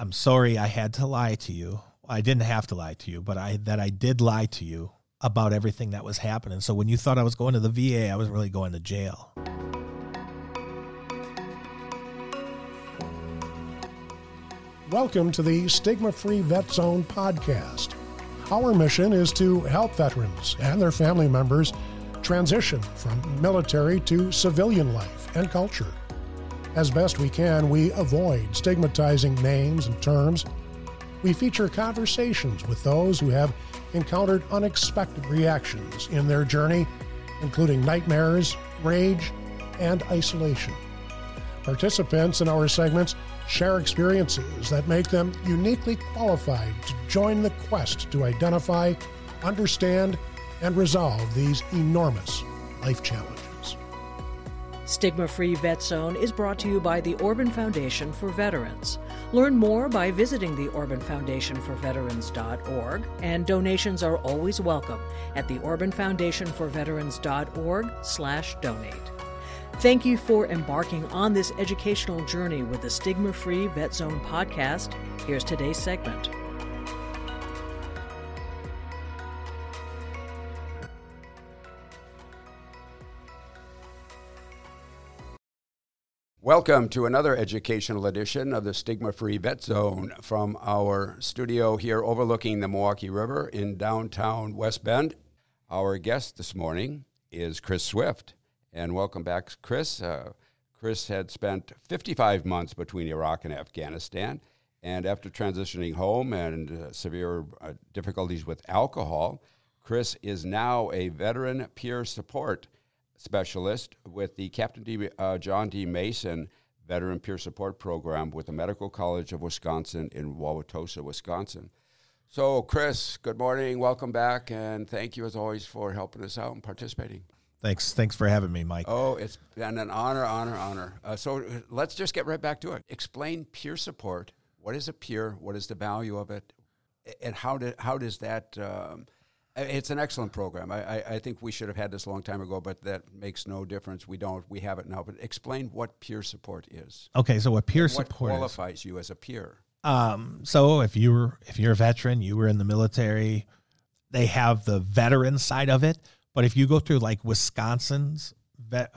I'm sorry I had to lie to you. I didn't have to lie to you, but I that I did lie to you about everything that was happening. So when you thought I was going to the VA, I was really going to jail. Welcome to the Stigma Free Vet Zone podcast. Our mission is to help veterans and their family members transition from military to civilian life and culture. As best we can, we avoid stigmatizing names and terms. We feature conversations with those who have encountered unexpected reactions in their journey, including nightmares, rage, and isolation. Participants in our segments share experiences that make them uniquely qualified to join the quest to identify, understand, and resolve these enormous life challenges. Stigma Free Vet Zone is brought to you by the Orban Foundation for Veterans. Learn more by visiting the Orban Foundation for Veterans.org, and donations are always welcome at the Orban Foundation for Veterans.org slash donate. Thank you for embarking on this educational journey with the Stigma Free Vet Zone podcast. Here's today's segment. Welcome to another educational edition of the Stigma Free Vet Zone from our studio here overlooking the Milwaukee River in downtown West Bend. Our guest this morning is Chris Swift. And welcome back, Chris. Uh, Chris had spent 55 months between Iraq and Afghanistan. And after transitioning home and uh, severe uh, difficulties with alcohol, Chris is now a veteran peer support specialist with the Captain D, uh, John D. Mason Veteran Peer Support Program with the Medical College of Wisconsin in Wauwatosa, Wisconsin. So, Chris, good morning. Welcome back. And thank you, as always, for helping us out and participating. Thanks, thanks for having me, Mike. Oh, it's been an honor, honor, honor. Uh, so let's just get right back to it. Explain peer support. What is a peer? What is the value of it? And how, did, how does that um, it's an excellent program. I, I, I, think we should have had this a long time ago, but that makes no difference. We don't. We have it now. But explain what peer support is. Okay, so what peer what support qualifies is. you as a peer? Um, so if you were if you're a veteran, you were in the military, they have the veteran side of it. But if you go through like Wisconsin's vet,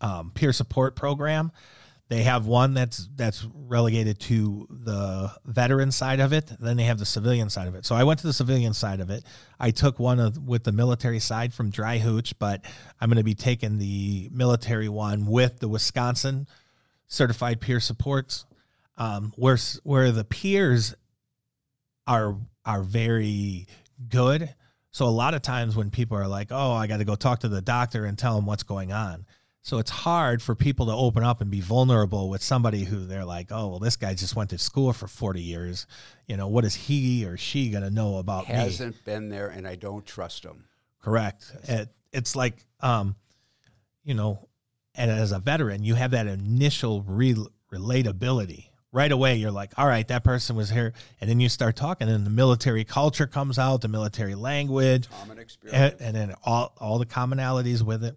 um, peer support program, they have one that's that's relegated to the veteran side of it. Then they have the civilian side of it. So I went to the civilian side of it. I took one of, with the military side from Dryhootch, but I'm going to be taking the military one with the Wisconsin certified peer supports, um, where where the peers are are very good. So a lot of times when people are like, "Oh, I got to go talk to the doctor and tell him what's going on," So it's hard for people to open up and be vulnerable with somebody who they're like, oh, well, this guy just went to school for 40 years. You know, what is he or she going to know about Hasn't me? Hasn't been there and I don't trust him. Correct. It, it's like, um, you know, and as a veteran, you have that initial re- relatability. Right away, you're like, all right, that person was here. And then you start talking, and the military culture comes out, the military language, Common experience. and, and then all, all the commonalities with it.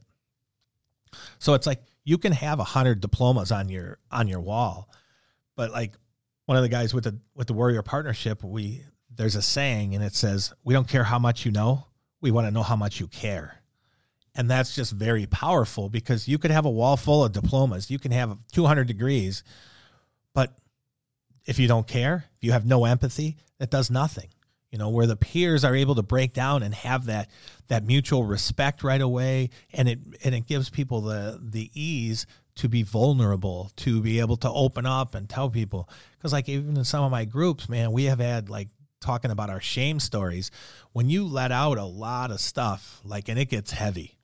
So it's like you can have a hundred diplomas on your on your wall, but like one of the guys with the with the Warrior Partnership, we there's a saying and it says, "We don't care how much you know, we want to know how much you care." And that's just very powerful because you could have a wall full of diplomas, you can have 200 degrees, but if you don't care, if you have no empathy, that does nothing you know where the peers are able to break down and have that that mutual respect right away. And it and it gives people the the ease to be vulnerable to be able to open up and tell people. Because like even in some of my groups man we have had like talking about our shame stories. When you let out a lot of stuff like and it gets heavy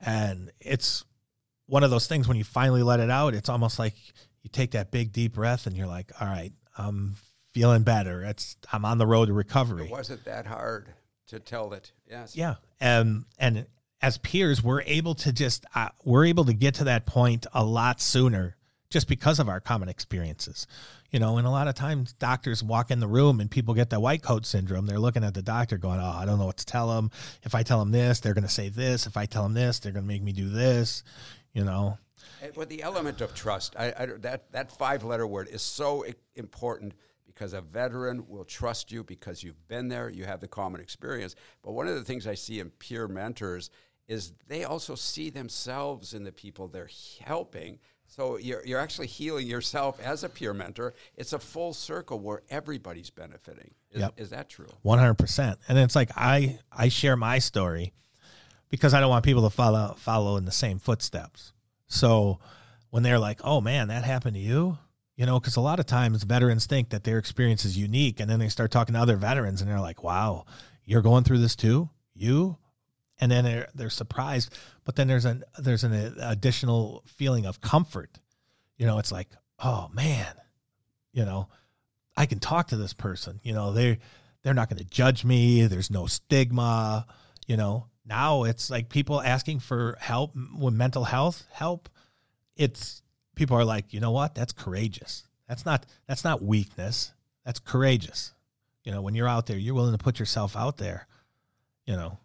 and it's one of those things when you finally let it out it's almost like you take that big deep breath and you're like all right i'm feeling better. It's I'm on the road to recovery. It wasn't that hard to tell it. Yes. Yeah, and and as peers, we're able to just uh, we're able to get to that point a lot sooner just because of our common experiences. You know, and a lot of times doctors walk in the room and people get that white coat syndrome. They're looking at the doctor going, "Oh, I don't know what to tell them. If I tell them this, they're going to say this. If I tell them this, they're going to make me do this." You know, Well, the element of trust, I, I, that, that five letter word is so important because a veteran will trust you because you've been there, you have the common experience. But one of the things I see in peer mentors is they also see themselves in the people they're helping. So you're, you're actually healing yourself as a peer mentor. It's a full circle where everybody's benefiting. Is, Yep. is that true? One hundred percent. And it's like I I share my story because I don't want people to follow follow in the same footsteps. So when they're like, "Oh man, that happened to you," you know, because a lot of times veterans think that their experience is unique, and then they start talking to other veterans, and they're like, "Wow, you're going through this too, you." And then they're they're surprised, but then there's an there's an additional feeling of comfort. You know, it's like, "Oh man, you know, I can talk to this person. You know, they they're not going to judge me. There's no stigma. You know, now it's like people asking for help with mental health help. It's people are like, you know what? That's courageous. That's not that's not weakness. That's courageous. You know, when you're out there, you're willing to put yourself out there. You know,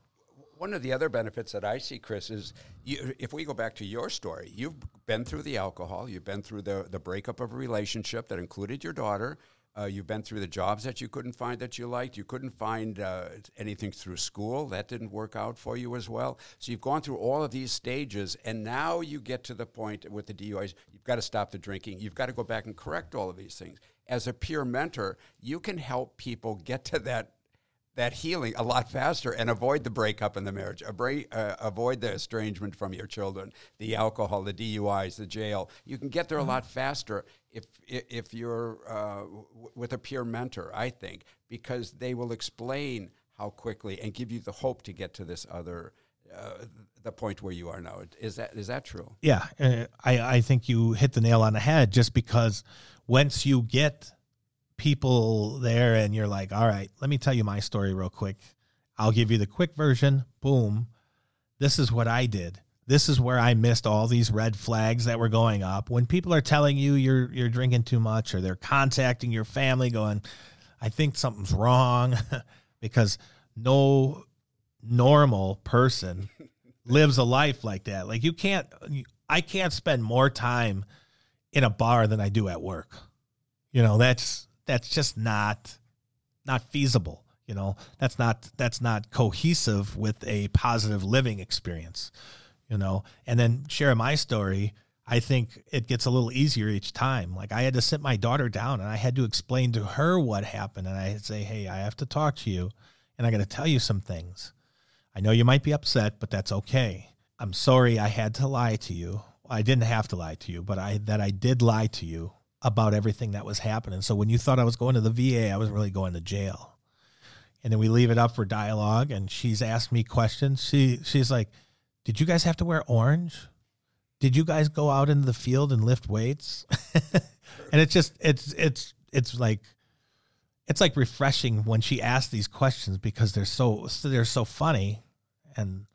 One of the other benefits that I see, Chris, is you, if we go back to your story, you've been through the alcohol, you've been through the, the breakup of a relationship that included your daughter, uh, you've been through the jobs that you couldn't find that you liked, you couldn't find uh, anything through school, that didn't work out for you as well. So you've gone through all of these stages, and now you get to the point with the DUIs, you've got to stop the drinking, you've got to go back and correct all of these things. As a peer mentor, you can help people get to that that healing a lot faster and avoid the breakup in the marriage, uh, avoid the estrangement from your children, the alcohol, the DUIs, the jail. You can get there a lot faster if if you're uh, w- with a peer mentor. I think because they will explain how quickly and give you the hope to get to this other. Uh, the point where you are now is that is that true? yeah, uh, I I think you hit the nail on the head. Just because once you get people there and you're like, all right, let me tell you my story real quick. I'll give you the quick version. Boom. This is what I did. This is where I missed all these red flags that were going up. When people are telling you you're you're drinking too much or they're contacting your family going, I think something's wrong because no normal person lives a life like that. Like you can't I can't spend more time in a bar than I do at work. You know, that's that's just not not feasible, you know. That's not that's not cohesive with a positive living experience, you know. And then sharing my story, I think it gets a little easier each time. Like I had to sit my daughter down and I had to explain to her what happened and I say, "Hey, I have to talk to you and I got to tell you some things. I know you might be upset, but that's okay. I'm sorry I had to lie to you. I didn't have to lie to you, but I that I did lie to you about everything that was happening. So when you thought I was going to the VA, I was really going to jail. And then we leave it up for dialogue and she's asked me questions. She she's like, "Did you guys have to wear orange? Did you guys go out into the field and lift weights?" and it's just it's it's it's like it's like refreshing when she asks these questions because they're so they're so funny and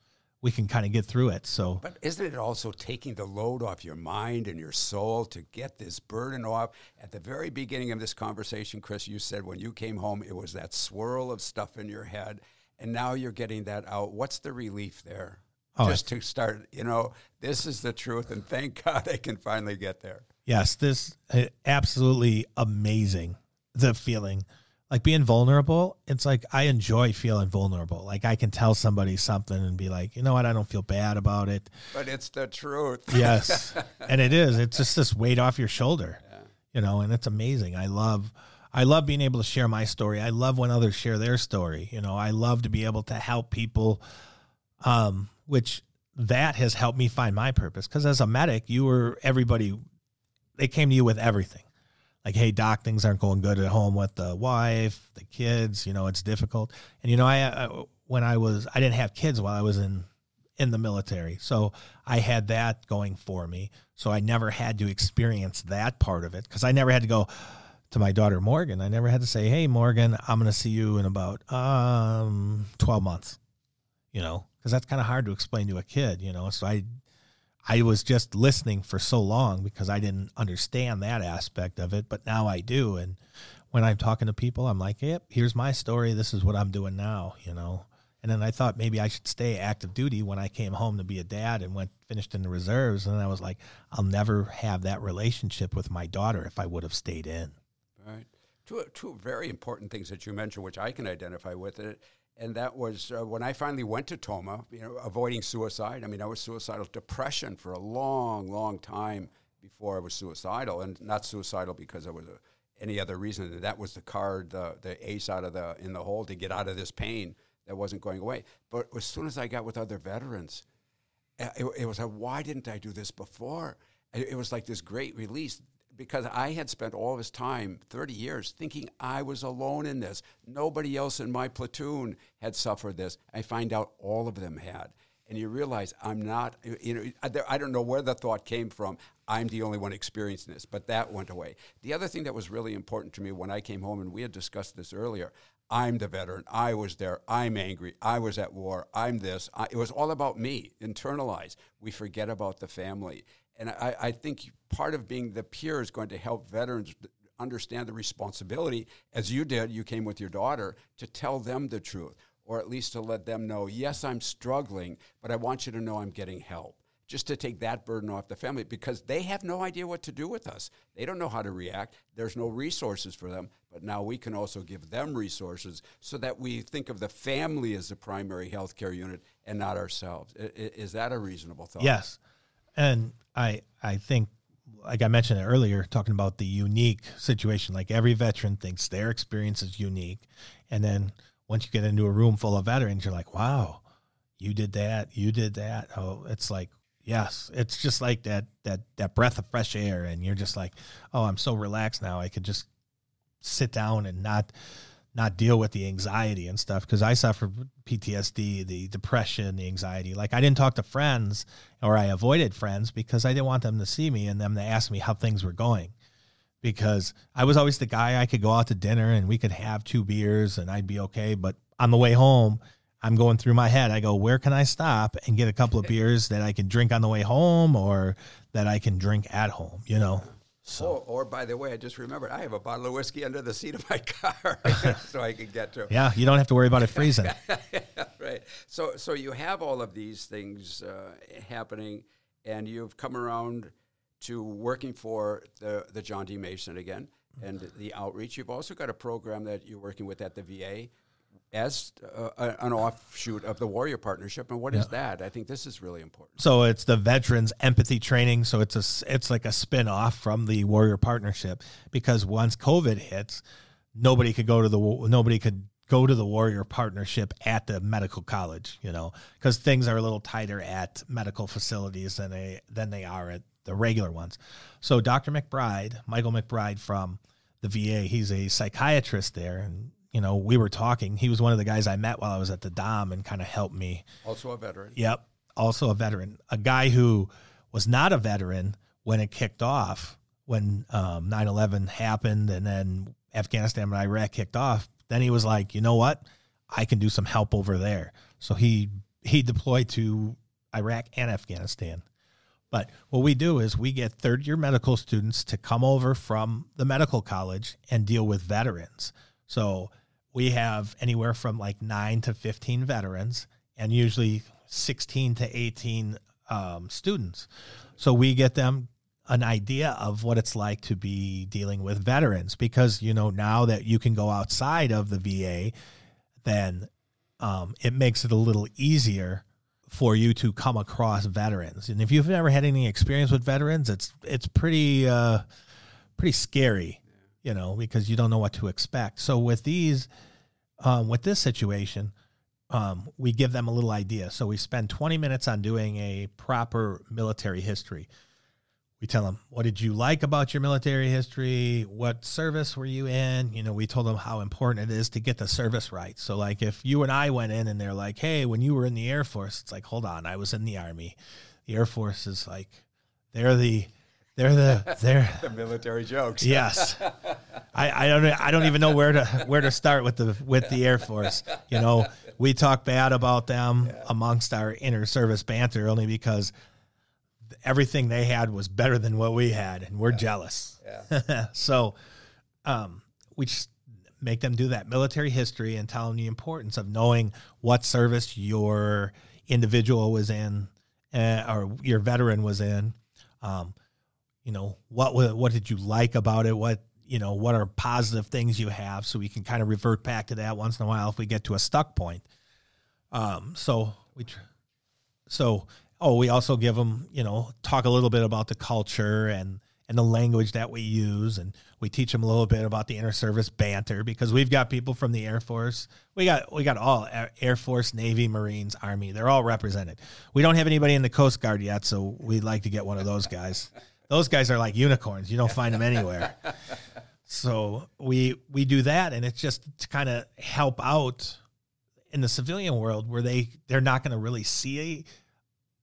we can kind of get through it. So But isn't it also taking the load off your mind and your soul to get this burden off? At the very beginning of this conversation, Chris, you said when you came home, it was that swirl of stuff in your head, and now you're getting that out. What's the relief there? Oh, Just to start, you know, this is the truth, and thank God I can finally get there. Yes, this uh, absolutely amazing. The feeling like being vulnerable. It's like I enjoy feeling vulnerable. Like I can tell somebody something and be like, you know what, I don't feel bad about it. But it's the truth. Yes, and it is. It's just this weight off your shoulder, you know, and it's amazing. I love. I love being able to share my story. I love when others share their story. You know, I love to be able to help people, um, which that has helped me find my purpose. Because as a medic, you were everybody. They came to you with everything like, hey, doc, things aren't going good at home with the wife, the kids. You know, it's difficult. And you know, I, I when I was, I didn't have kids while I was in in the military, so I had that going for me. So I never had to experience that part of it because I never had to go to my daughter Morgan. I never had to say, hey, Morgan, I'm going to see you in about um 12 months. You know, because that's kind of hard to explain to a kid. You know, so I I was just listening for so long because I didn't understand that aspect of it, but now I do. And when I'm talking to people, I'm like, yep, here's my story. This is what I'm doing now, you know. And then I thought maybe I should stay active duty when I came home to be a dad and went finished in the reserves. And I was like, I'll never have that relationship with my daughter if I would have stayed in. Right. Two, two very important things that you mentioned, which I can identify with it. And that was uh, when I finally went to Tomah, you know, avoiding suicide. I mean, I was suicidal, depression for a long, long time before I was suicidal, and not suicidal because I was a, any other reason. That was the card, the, the ace out of the in the hole to get out of this pain that wasn't going away. But as soon as I got with other veterans, uh, it, it was like, why didn't I do this before? It, it was like this great release because I had spent all this time, 30 years, thinking I was alone in this. Nobody else in my platoon had suffered this. I find out all of them had. And you realize I'm not, you know, I don't know where the thought came from. I'm the only one experiencing this, but that went away. The other thing that was really important to me when I came home, and we had discussed this earlier, I'm the veteran. I was there. I'm angry. I was at war. I'm this. I, it was all about me, internalized. We forget about the family. And I, I think part of being the peer is going to help veterans understand the responsibility, as you did, you came with your daughter, to tell them the truth, or at least to let them know, yes, I'm struggling, but I want you to know I'm getting help. Just to take that burden off the family because they have no idea what to do with us. They don't know how to react. There's no resources for them. But now we can also give them resources so that we think of the family as the primary healthcare unit and not ourselves. Is that a reasonable thought? Yes. And I I think like I mentioned earlier, talking about the unique situation, like every veteran thinks their experience is unique. And then once you get into a room full of veterans, you're like, wow, you did that, you did that. Oh, it's like, yes, it's just like that, that, that breath of fresh air. And you're just like, oh, I'm so relaxed now. I could just sit down and not, not deal with the anxiety and stuff because I suffer PTSD, the depression, the anxiety. Like I didn't talk to friends or I avoided friends because I didn't want them to see me and them to ask me how things were going. Because I was always the guy I could go out to dinner and we could have two beers and I'd be okay. But on the way home, I'm going through my head. I go, where can I stop and get a couple of beers that I can drink on the way home or that I can drink at home, you know? So. Or, or, by the way, I just remembered I have a bottle of whiskey under the seat of my car, so I can get to. Yeah, you don't have to worry about it freezing. right. So, so you have all of these things uh, happening, and you've come around to working for the the John D. Mason again and the outreach. You've also got a program that you're working with at the VA as uh, an offshoot of the Warrior Partnership. And what yeah. is that? I think this is really important. So it's the Veterans Empathy Training. So it's a it's like a spin off from the Warrior Partnership because once COVID hits, nobody could go to the nobody could go to the Warrior Partnership at the medical college. You know, because things are a little tighter at medical facilities than they than they are at the regular ones. So Dr. McBride, Michael McBride from the VA, he's a psychiatrist there, and you know, we were talking. He was one of the guys I met while I was at the Dom and kind of helped me. Also a veteran. Yep. Also a veteran. A guy who was not a veteran when it kicked off, when um, 9 11 happened and then Afghanistan and Iraq kicked off. Then he was like, you know what? I can do some help over there. So he he deployed to Iraq and Afghanistan. But what we do is we get third year medical students to come over from the medical college and deal with veterans. So we have anywhere from like nine to 15 veterans and usually 16 to 18 um, students. So we get them an idea of what it's like to be dealing with veterans because, you know, now that you can go outside of the VA, then um, it makes it a little easier for you to come across veterans. And if you've never had any experience with veterans, it's it's pretty uh, pretty scary you know, because you don't know what to expect. So with these, um, with this situation, um, we give them a little idea. So we spend 20 minutes on doing a proper military history. We tell them, what did you like about your military history? What service were you in? You know, we told them how important it is to get the service right. So, like, if you and I went in and they're like, hey, when you were in the Air Force, it's like, hold on, I was in the Army. The Air Force is like, they're the they're the they're the military jokes. Yes, I, I don't I don't even know where to where to start with the with the Air Force. You know, we talk bad about them yeah. amongst our inner service banter only because everything they had was better than what we had, and we're yeah. jealous. Yeah. so, um, we just make them do that military history and tell them the importance of knowing what service your individual was in uh, or your veteran was in. Um, you know what what did you like about it? What you know what are positive things you have, so we can kind of revert back to that once in a while if we get to a stuck point. Um, so we, so oh, we also give them you know talk a little bit about the culture and and the language that we use and we teach them a little bit about the inter-service banter because we've got people from the air force we got we got all air force navy marines army they're all represented we don't have anybody in the coast guard yet so we'd like to get one of those guys those guys are like unicorns you don't find them anywhere so we we do that and it's just to kind of help out in the civilian world where they they're not going to really see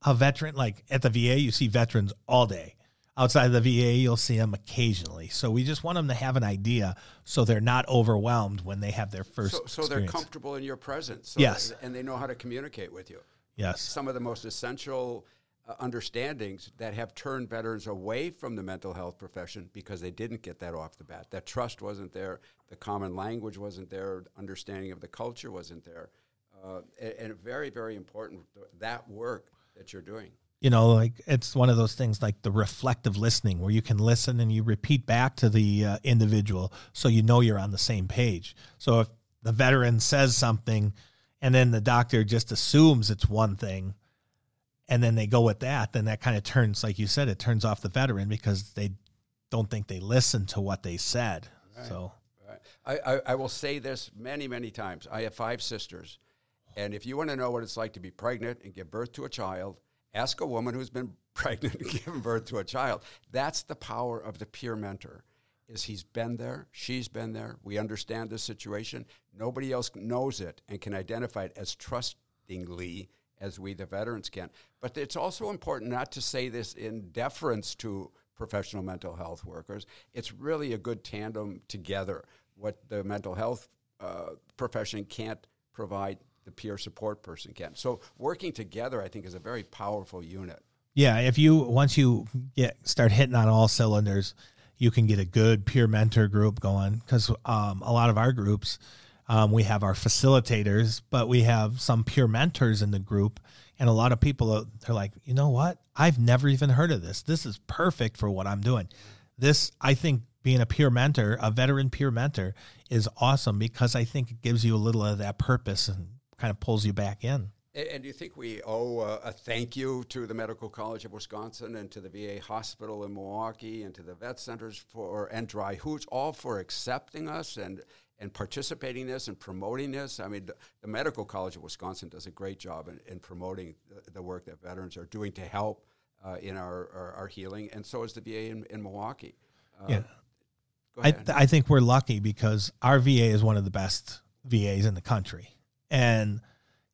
a, a veteran like at the va you see veterans all day outside of the VA, you'll see them occasionally. So we just want them to have an idea so they're not overwhelmed when they have their first. So, so they're comfortable in your presence. So yes. And they know how to communicate with you. Yes. Some of the most essential uh, understandings that have turned veterans away from the mental health profession because they didn't get that off the bat. That trust wasn't there, the common language wasn't there, understanding of the culture wasn't there. Uh, and, and very, very important that work that you're doing you know like it's one of those things like the reflective listening where you can listen and you repeat back to the uh, individual so you know you're on the same page so if the veteran says something and then the doctor just assumes it's one thing and then they go with that then that kind of turns like you said it turns off the veteran because they don't think they listened to what they said right. so right. I, I, I will say this many many times i have five sisters and if you want to know what it's like to be pregnant and give birth to a child Ask a woman who's been pregnant and given birth to a child. That's the power of the peer mentor. Is he's been there, she's been there. We understand the situation. Nobody else knows it and can identify it as trustingly as we, the veterans, can. But it's also important not to say this in deference to professional mental health workers. It's really a good tandem together. What the mental health uh, profession can't provide, the peer support person can. So working together, I think, is a very powerful unit. Yeah, if you once you get start hitting on all cylinders, you can get a good peer mentor group going. Because um, a lot of our groups, um, we have our facilitators, but we have some peer mentors in the group, and a lot of people they're like, you know what? I've never even heard of this. This is perfect for what I'm doing. This I think being a peer mentor, a veteran peer mentor, is awesome because I think it gives you a little of that purpose and kind of pulls you back in. And do you think we owe a, thank you to the Medical College of Wisconsin and to the VA Hospital in Milwaukee and to the vet centers for and Dryhootch all for accepting us and and participating in this and promoting this? I mean, the, the Medical College of Wisconsin does a great job in, in promoting the, the, work that veterans are doing to help uh, in our, our, our, healing, and so is the VA in, in Milwaukee. Uh, yeah. I, th- I think we're lucky because our VA is one of the best VAs in the country and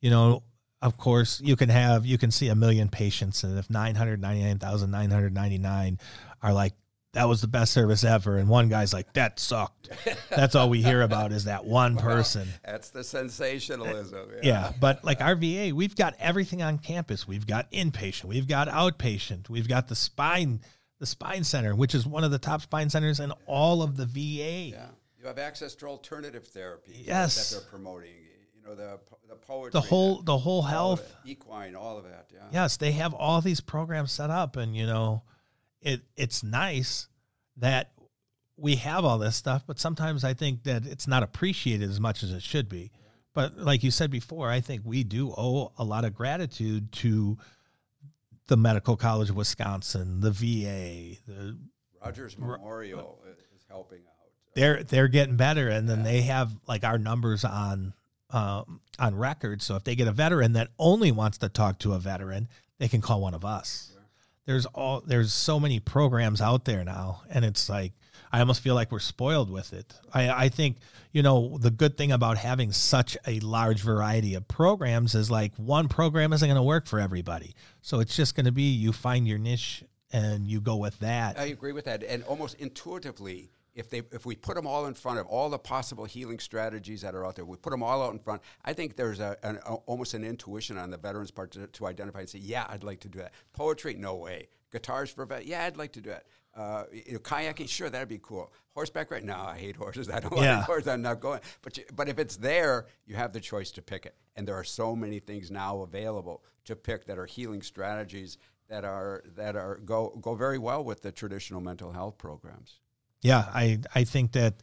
you know of course you can have you can see a million patients and if 999,999 are like that was the best service ever. And one guy's like that sucked. That's all we hear about is that one well, person. That's the sensationalism yeah. yeah but like our va we've got everything on campus. We've got inpatient. We've got outpatient. We've got the spine the spine center which is one of the top spine centers in all of the va yeah. You have access to alternative therapy yes. that they're promoting. Know the the poetry, the whole the whole health, equine, all of that. Yeah. Yes, they have all these programs set up, and you know, it it's nice that we have all this stuff, but sometimes I think that it's not appreciated as much as it should be. But like you said before, I think we do owe a lot of gratitude to the Medical College of Wisconsin, the VA, the Rogers Memorial r- is helping out. They're they're getting better, and then yeah. they have like our numbers on um, on record. So if they get a veteran that only wants to talk to a veteran, they can call one of us. There's all there's so many programs out there now, and it's like I almost feel like we're spoiled with it. I, I think you know the good thing about having such a large variety of programs is like one program isn't going to work for everybody, so it's just going to be you find your niche and you go with that. I agree with that, and almost intuitively if they if we put them all in front of all the possible healing strategies that are out there, we put them all out in front. I think there's a, an, a almost an intuition on the veterans' part to, to, identify and say, yeah, I'd like to do that. Poetry, no way. Guitars for vet, yeah, I'd like to do that. Uh, you know, kayaking, sure, that'd be cool. Horseback right now, I hate horses. I don't Yeah. like horses. I'm not going. But you, but if it's there, you have the choice to pick it. And there are so many things now available to pick that are healing strategies that are that are go go very well with the traditional mental health programs. Yeah, I I think that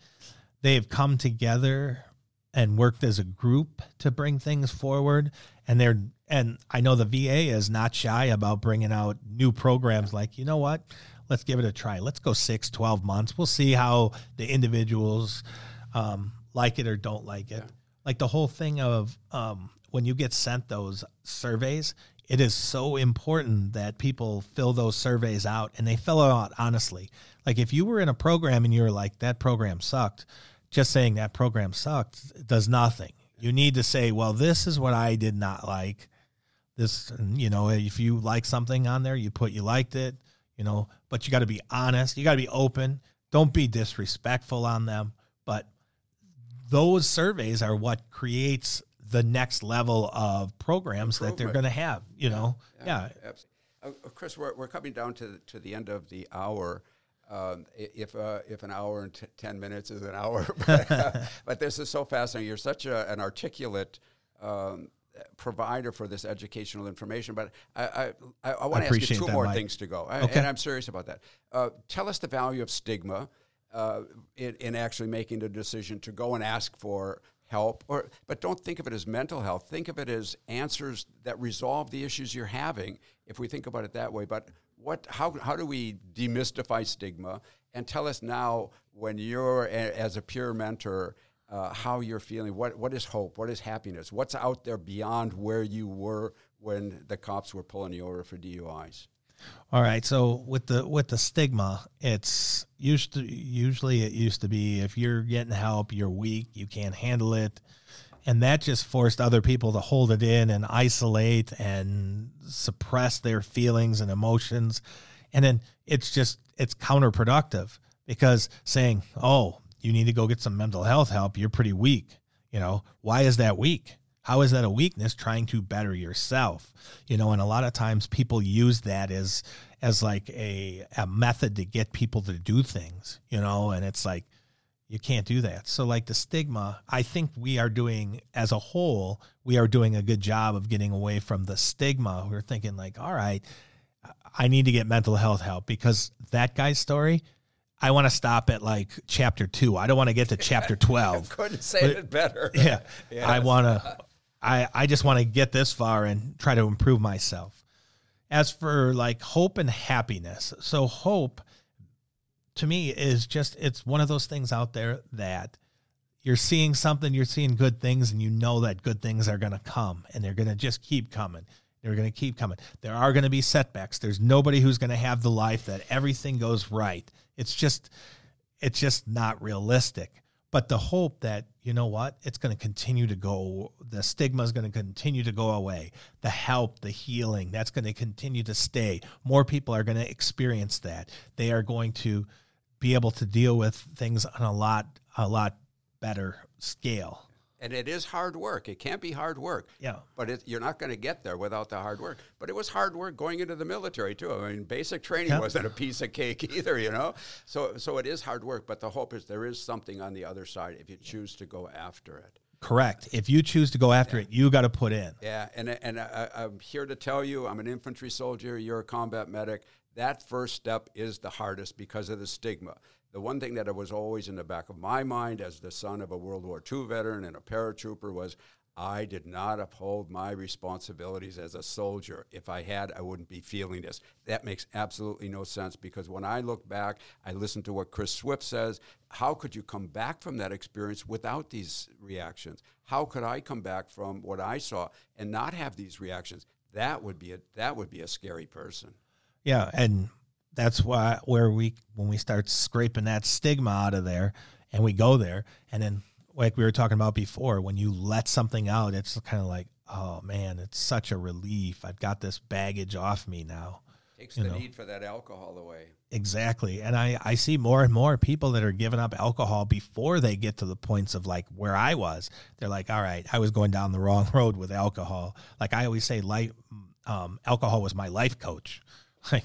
they've come together and worked as a group to bring things forward and they're and I know the VA is not shy about bringing out new programs like, you know what? Let's give it a try. Let's go 6, 12 months. We'll see how the individuals um, like it or don't like it. Like the whole thing of um, when you get sent those surveys, it is so important that people fill those surveys out and they fill out honestly. Like if you were in a program and you were like, that program sucked, just saying that program sucked does nothing. You need to say, well, this is what I did not like. This, you know, if you like something on there, you put you liked it, you know, but you got to be honest. You got to be open. Don't be disrespectful on them. But those surveys are what creates the next level of programs that they're going to have, you know? Yeah. Absolutely. Uh, Chris, we're, we're coming down to the, to the end of the hour. Um, if uh, if an hour and t- ten minutes is an hour, but, uh, but this is so fascinating. You're such a, an articulate um, provider for this educational information. But I I, I, want to ask you two that, more Mike. things to go, I- Okay. and I'm serious about that. Uh, tell us the value of stigma uh, in, in actually making the decision to go and ask for help or but don't think of it as mental health. Think of it as answers that resolve the issues you're having if we think about it that way. But what how, how do we demystify stigma? And tell us now when you're a, as a peer mentor uh, how you're feeling. What what is hope? What is happiness? What's out there beyond where you were when the cops were pulling you over for DUIs All right. So with the with the stigma, it's used to usually it used to be if you're getting help, you're weak, you can't handle it. And that just forced other people to hold it in and isolate and suppress their feelings and emotions. And then it's just it's counterproductive because saying, "Oh, you need to go get some mental health help, you're pretty weak." You know, why is that weak? How is that a weakness trying to better yourself? You know, and a lot of times people use that as as like a a method to get people to do things, you know, and it's like you can't do that. So like the stigma, I think we are doing as a whole, we are doing a good job of getting away from the stigma. We're thinking like, all right, I need to get mental health help because that guy's story, I want to stop at like chapter 2. I don't want to get to chapter 12 couldn't say it better yeah, Yes. I want to. I I just want to get this far and try to improve myself. As for like hope and happiness, so hope to me is just it's one of those things out there that you're seeing something, you're seeing good things, and you know that good things are going to come, and they're going to just keep coming. They're going to keep coming. There are going to be setbacks. There's nobody who's going to have the life that everything goes right. It's just, it's just not realistic. But the hope that you know what, it's going to continue to go. The stigma is going to continue to go away. The help, the healing, that's going to continue to stay. More people are going to experience that. They are going to be able to deal with things on a lot, a lot better scale. And it is hard work. It can't be hard work. Yeah. But it, you're not going to get there without the hard work. But it was hard work going into the military too. I mean, basic training Yeah. wasn't a piece of cake either, you know. So so it is hard work. But the hope is there is something on the other side if you choose to go after it. Correct. If you choose to go after it, you got to put in. Yeah, and and I, I'm here to tell you, I'm an infantry soldier. You're a combat medic. That first step is the hardest because of the stigma. The one thing that was always in the back of my mind, as the son of a World War II veteran and a paratrooper, was I did not uphold my responsibilities as a soldier. If I had, I wouldn't be feeling this. That makes absolutely no sense because when I look back, I listen to what Chris Swift says. How could you come back from that experience without these reactions? How could I come back from what I saw and not have these reactions? That would be a that would be a scary person. Yeah, and that's why where we when we start scraping that stigma out of there and we go there and then like we were talking about before when you let something out it's kind of like oh man it's such a relief. I've got this baggage off me now Takes You the know. need for that alcohol away. exactly. And i i see more and more people that are giving up alcohol before they get to the points of like where i was. They're like all right i was going down the wrong road with alcohol. Like i always say life um, alcohol was my life coach. Like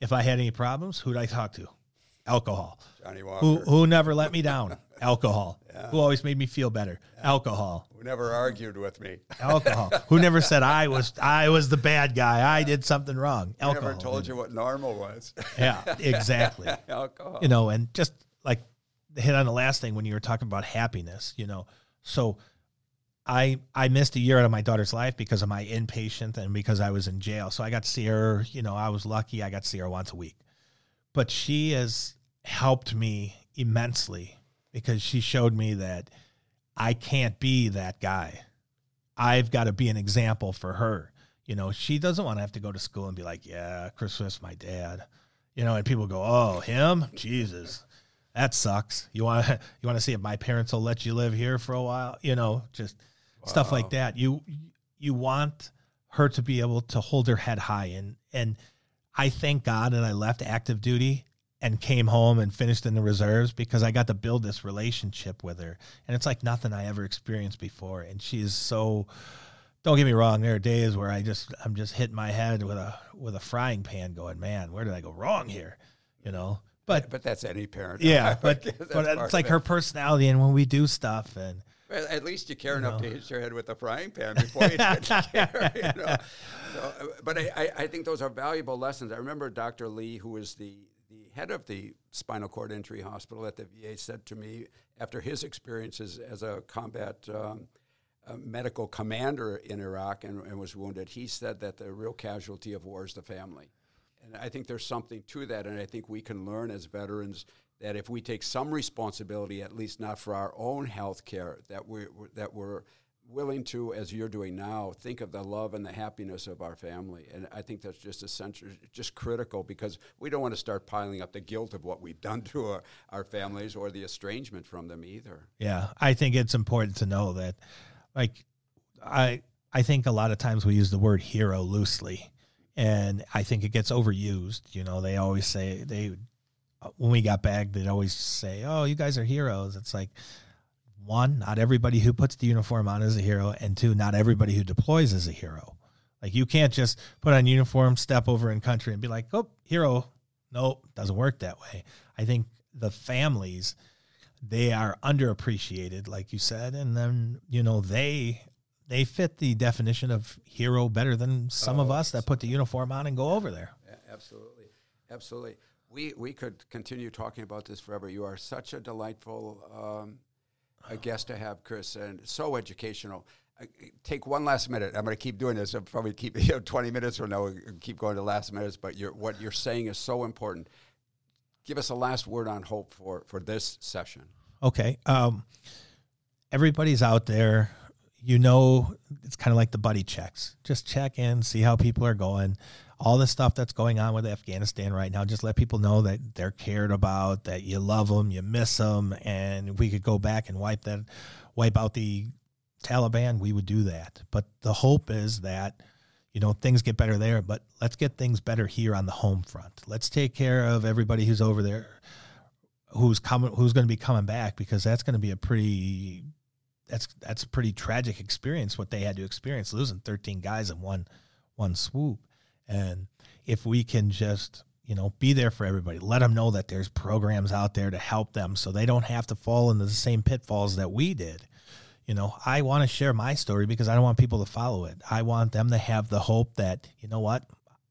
if i had any problems who'd i talk to Alcohol. Johnnie Walker. Who who never let me down? Alcohol. Who always made me feel better? Alcohol. Who never argued with me. Alcohol. Who never said I was I was the bad guy. I did something wrong. Who Alcohol. never told you what normal was. Yeah, exactly. Alcohol. you know, and just like hit on the last thing when you were talking about happiness, you know. So I I missed a year out of my daughter's life because of my inpatient and because I was in jail. So I got to see her, you know, I was lucky I got to see her once a week. But she has helped me immensely because she showed me that I can't be that guy. I've got to be an example for her. You know, she doesn't want to have to go to school and be like, "Yeah, Christmas, my dad." You know, and people go, "Oh, him? Jesus, that sucks." You want you want to see if my parents will let you live here for a while? You know, just stuff like that. You you want her to be able to hold her head high, and and I thank God that I left active duty and came home and finished in the reserves because I got to build this relationship with her, and it's like nothing I ever experienced before. And she is so. Don't get me wrong. There are days where I just I'm just hitting my head with a with a frying pan, going, "Man, where did I go wrong here?" You know. But But that's any parent. yeah, but but it's like her personality, and when we do stuff, and Well, at least you care enough to hit your head with a frying pan before you get care, you know. So, uh, but I, I, think those are valuable lessons. I remember Dr. Lee, who was the, the head of the spinal cord injury hospital at the VA, said to me after his experiences as a combat um, uh, medical commander in Iraq and, and was wounded, he said that the real casualty of war is the family. And I think there's something to that, and I think we can learn as veterans that if we take some responsibility, at least not for our own health care, that we're, that we're willing to, as you're doing now, think of the love and the happiness of our family. And I think that's just essential, just critical, because we don't want to start piling up the guilt of what we've done to our, our families or the estrangement from them either. Yeah, I think it's important to know that, like, I I think a lot of times we use the word hero loosely, and I think it gets overused. You know, they always say they when we got back, they'd always say, "Oh, you guys are heroes." It's like one, not everybody who puts the uniform on is a hero, and two, not everybody who deploys is a hero. Like you can't just put on uniform, step over in country, and be like, "Oh, hero." Nope, doesn't work that way. I think the families they are underappreciated, like you said, and then you know they they fit the definition of hero better than some of Oh, us that put the uniform on and go over there. Absolutely, absolutely. We we could continue talking about this forever. You are such a delightful um, a guest to have, Chris, and so educational. Take one last minute. I'm going to keep doing this. I'll probably keep you know, 20 minutes or no, Keep going to last minutes, but you're, what you're saying is so important. Give us a last word on hope for for this session. Okay. Um, everybody's out there. You know, it's kind of like the buddy checks. Just check in, see how people are going. All the stuff that's going on with Afghanistan right now, just let people know that they're cared about, that you love them, you miss them, and we could go back and wipe that, wipe out the Taliban, we would do that. But the hope is that you know things get better there, but let's get things better here on the home front. Let's take care of everybody who's over there who's coming who's going to be coming back because that's going to be a pretty that's that's a pretty tragic experience what they had to experience losing 13 guys in one one swoop and if we can just you know be there for everybody let them know that there's programs out there to help them so they don't have to fall into the same pitfalls that we did. You know i want to share my story because i don't want people to follow it. I want them to have the hope that you know what?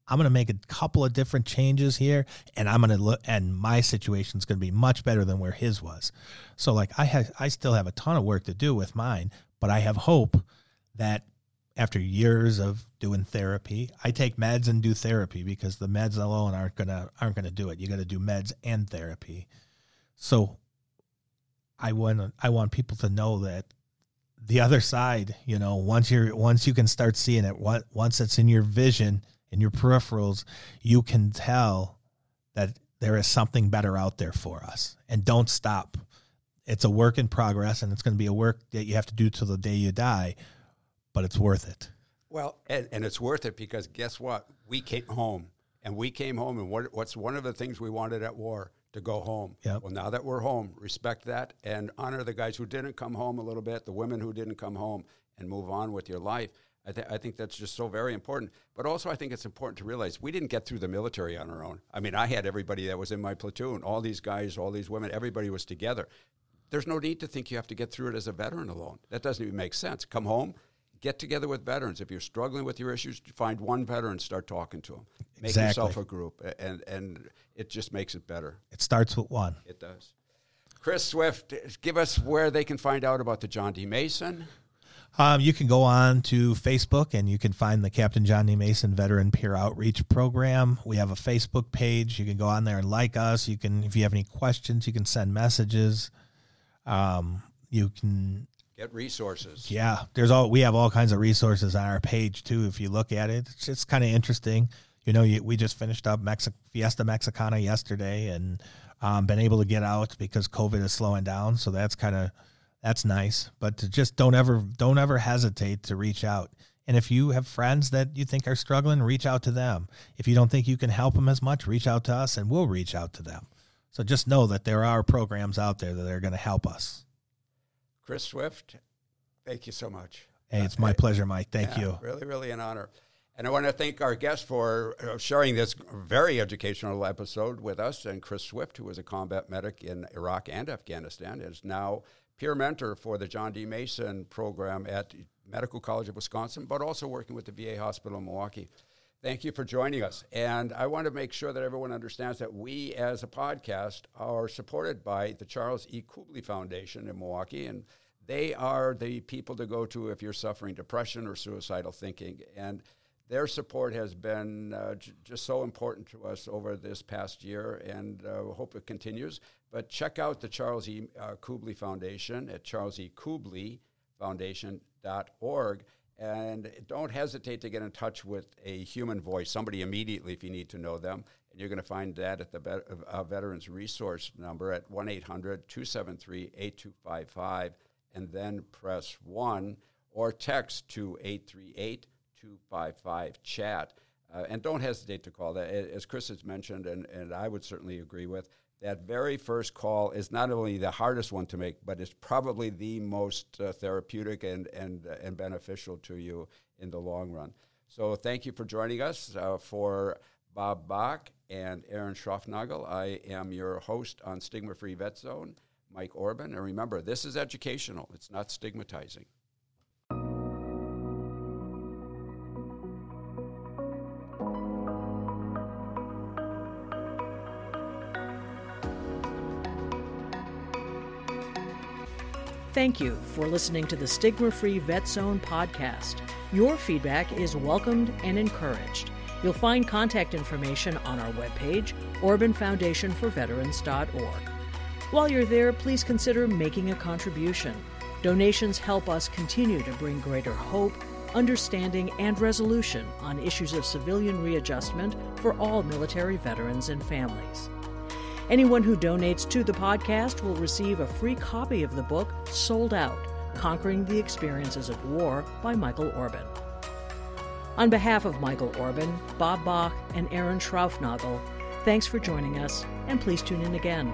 I'm going to make a couple of different changes here and i'm going to look and my situation's going to be much better than where his was. So like i have i still have a ton of work to do with mine but i have hope that after years of doing therapy i take meds and do therapy because the meds alone aren't to aren't to do it you got to do meds and therapy so i want i want people to know that the other side, you know, once you're once you can start seeing it, once it's in your vision, in your peripherals, you can tell that there is something better out there for us. And don't stop. It's a work in progress and it's going to be a work that you have to do till the day you die, but it's worth it. Well, and, and it's worth it because guess what? We came home, and we came home, and what, what's one of the things we wanted at war? To go home. Yep. Well, now that we're home, respect that and honor the guys who didn't come home a little bit, the women who didn't come home, and move on with your life. I, th- I think that's just so very important. But also, I think it's important to realize we didn't get through the military on our own. I mean, I had everybody that was in my platoon, all these guys, all these women, everybody was together. There's no need to think you have to get through it as a veteran alone. That doesn't even make sense. Come home, get together with veterans. If you're struggling with your issues, find one veteran, start talking to them. Make Exactly. yourself a group, and and it just makes it better. It starts with one. It does. Chris Swift, give us where they can find out about the John D. Mason. Um, you can go on to Facebook and you can find the Captain John D. Mason Veteran Peer Outreach Program. We have a Facebook page. You can go on there and like us. You can, if you have any questions, you can send messages. Um, you can, Get resources. yeah, there's all we have all kinds of resources on our page too. If you look at it, it's just kind of interesting. You know, you, we just finished up Mexi- Fiesta Mexicana yesterday and um, been able to get out because COVID is slowing down. So that's kind of that's nice. But just don't ever don't ever hesitate to reach out. And if you have friends that you think are struggling, reach out to them. If you don't think you can help them as much, reach out to us and we'll reach out to them. So just know that there are programs out there that are going to help us. Chris Swift, thank you so much. Hey, it's my pleasure, Mike. Thank Yeah, you. Really, really an honor. And I want to thank our guest for uh, sharing this very educational episode with us. And Chris Swift, who was a combat medic in Iraq and Afghanistan, is now peer mentor for the John D. Mason program at Medical College of Wisconsin, but also working with the VA Hospital in Milwaukee. Thank you for joining us. And I want to make sure that everyone understands that we, as a podcast, are supported by the Charles E. Kubly Foundation in Milwaukee. And they are the people to go to if you're suffering depression or suicidal thinking. And their support has been uh, j- just so important to us over this past year, and uh, hope it continues. But check out the Charles E. Uh, Kubly Foundation at charleseKublyFoundation.org. And don't hesitate to get in touch with a human voice, somebody immediately if you need to know them. And you're going to find that at the uh, Veterans Resource number at 1 800 273 8255, and then press 1 or text to 838 255 chat. Uh, and don't hesitate to call that. As Chris has mentioned, and, and I would certainly agree with, that very first call is not only the hardest one to make, but it's probably the most uh, therapeutic and, and, uh, and beneficial to you in the long run. So thank you for joining us. Uh, for Bob Bach and Aaron Schraufnagel, I am your host on Stigma Free Vet Zone, Mike Orban. And remember, this is educational, it's not stigmatizing. Thank you for listening to the Stigma Free Vet Zone podcast. Your feedback is welcomed and encouraged. You'll find contact information on our webpage, OrbanFoundationForVeterans.org. While you're there, please consider making a contribution. Donations help us continue to bring greater hope, understanding, and resolution on issues of civilian readjustment for all military veterans and families. Anyone who donates to the podcast will receive a free copy of the book Sold Out Conquering the Experiences of War by Michael Orban. On behalf of Michael Orban, Bob Bach, and Aaron Schraufnagel, thanks for joining us, and please tune in again.